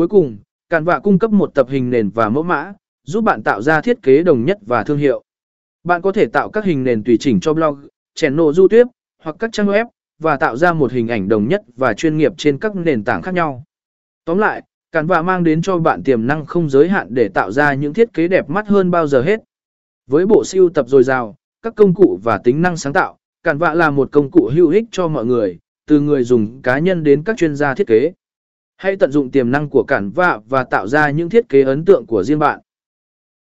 Cuối cùng, Càn Vạ cung cấp một tập hình nền và mẫu mã, giúp bạn tạo ra thiết kế đồng nhất và thương hiệu. Bạn có thể tạo các hình nền tùy chỉnh cho blog, channel YouTube hoặc các trang web và tạo ra một hình ảnh đồng nhất và chuyên nghiệp trên các nền tảng khác nhau. Tóm lại, Canva mang đến cho bạn tiềm năng không giới hạn để tạo ra những thiết kế đẹp mắt hơn bao giờ hết. Với bộ siêu tập dồi dào, các công cụ và tính năng sáng tạo, Canva là một công cụ hữu ích cho mọi người, từ người dùng cá nhân đến các chuyên gia thiết kế. Hãy tận dụng tiềm năng của cản vạ và tạo ra những thiết kế ấn tượng của riêng bạn.